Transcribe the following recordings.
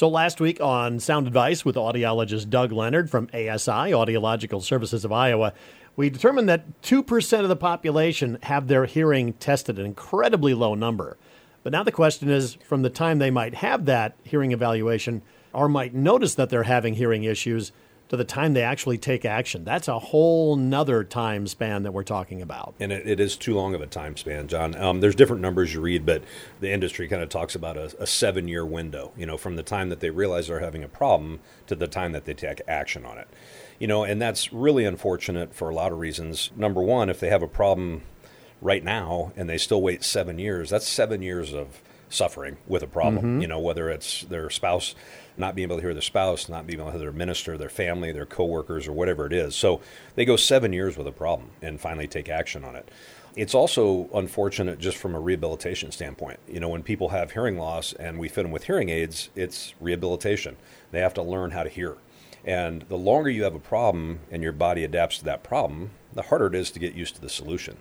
So last week on Sound Advice with audiologist Doug Leonard from ASI, Audiological Services of Iowa, we determined that 2% of the population have their hearing tested, an incredibly low number. But now the question is from the time they might have that hearing evaluation or might notice that they're having hearing issues, to the time they actually take action. That's a whole nother time span that we're talking about. And it, it is too long of a time span, John. Um, there's different numbers you read, but the industry kind of talks about a, a seven year window, you know, from the time that they realize they're having a problem to the time that they take action on it. You know, and that's really unfortunate for a lot of reasons. Number one, if they have a problem right now and they still wait seven years, that's seven years of suffering with a problem. Mm-hmm. You know, whether it's their spouse not being able to hear their spouse, not being able to hear their minister, their family, their coworkers, or whatever it is. So they go seven years with a problem and finally take action on it. It's also unfortunate just from a rehabilitation standpoint. You know, when people have hearing loss and we fit them with hearing aids, it's rehabilitation. They have to learn how to hear. And the longer you have a problem and your body adapts to that problem, the harder it is to get used to the solution.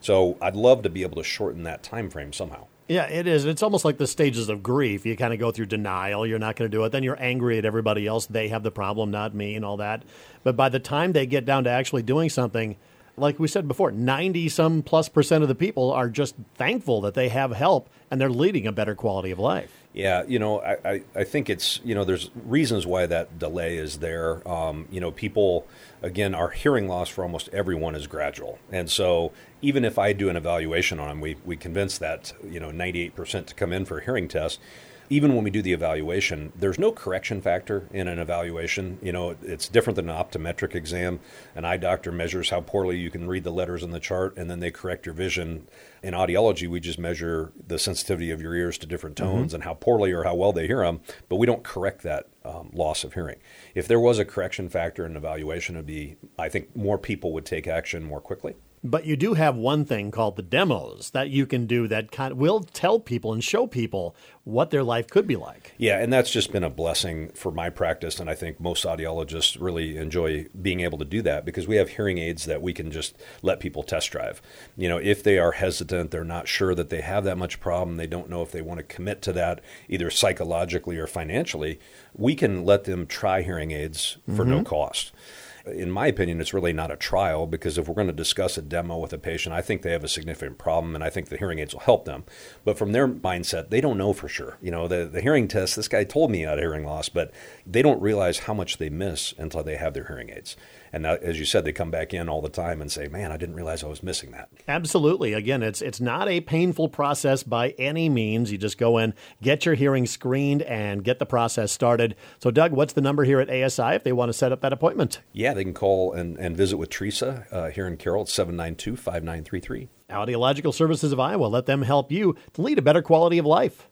So I'd love to be able to shorten that time frame somehow. Yeah, it is. It's almost like the stages of grief. You kind of go through denial. You're not going to do it. Then you're angry at everybody else. They have the problem, not me, and all that. But by the time they get down to actually doing something, like we said before, 90 some plus percent of the people are just thankful that they have help and they're leading a better quality of life. Yeah, you know, I, I, I think it's, you know, there's reasons why that delay is there. Um, you know, people, again, our hearing loss for almost everyone is gradual. And so even if I do an evaluation on them, we, we convince that, you know, 98% to come in for a hearing test even when we do the evaluation, there's no correction factor in an evaluation. You know, it's different than an optometric exam. An eye doctor measures how poorly you can read the letters in the chart, and then they correct your vision. In audiology, we just measure the sensitivity of your ears to different mm-hmm. tones mm-hmm. and how poorly or how well they hear them, but we don't correct that um, loss of hearing. If there was a correction factor in evaluation, it'd be, I think, more people would take action more quickly. But you do have one thing called the demos that you can do that kind of will tell people and show people what their life could be like. Yeah, and that's just been a blessing for my practice. And I think most audiologists really enjoy being able to do that because we have hearing aids that we can just let people test drive. You know, if they are hesitant, they're not sure that they have that much problem, they don't know if they want to commit to that either psychologically or financially, we can let them try hearing aids for mm-hmm. no cost in my opinion, it's really not a trial because if we're going to discuss a demo with a patient, I think they have a significant problem and I think the hearing aids will help them. But from their mindset, they don't know for sure. You know, the, the hearing test, this guy told me he had hearing loss, but they don't realize how much they miss until they have their hearing aids. And that, as you said, they come back in all the time and say, "Man, I didn't realize I was missing that." Absolutely. Again, it's it's not a painful process by any means. You just go in, get your hearing screened, and get the process started. So, Doug, what's the number here at ASI if they want to set up that appointment? Yeah, they can call and, and visit with Teresa uh, here in Carroll at 792 5933. Audiological Services of Iowa. Let them help you to lead a better quality of life.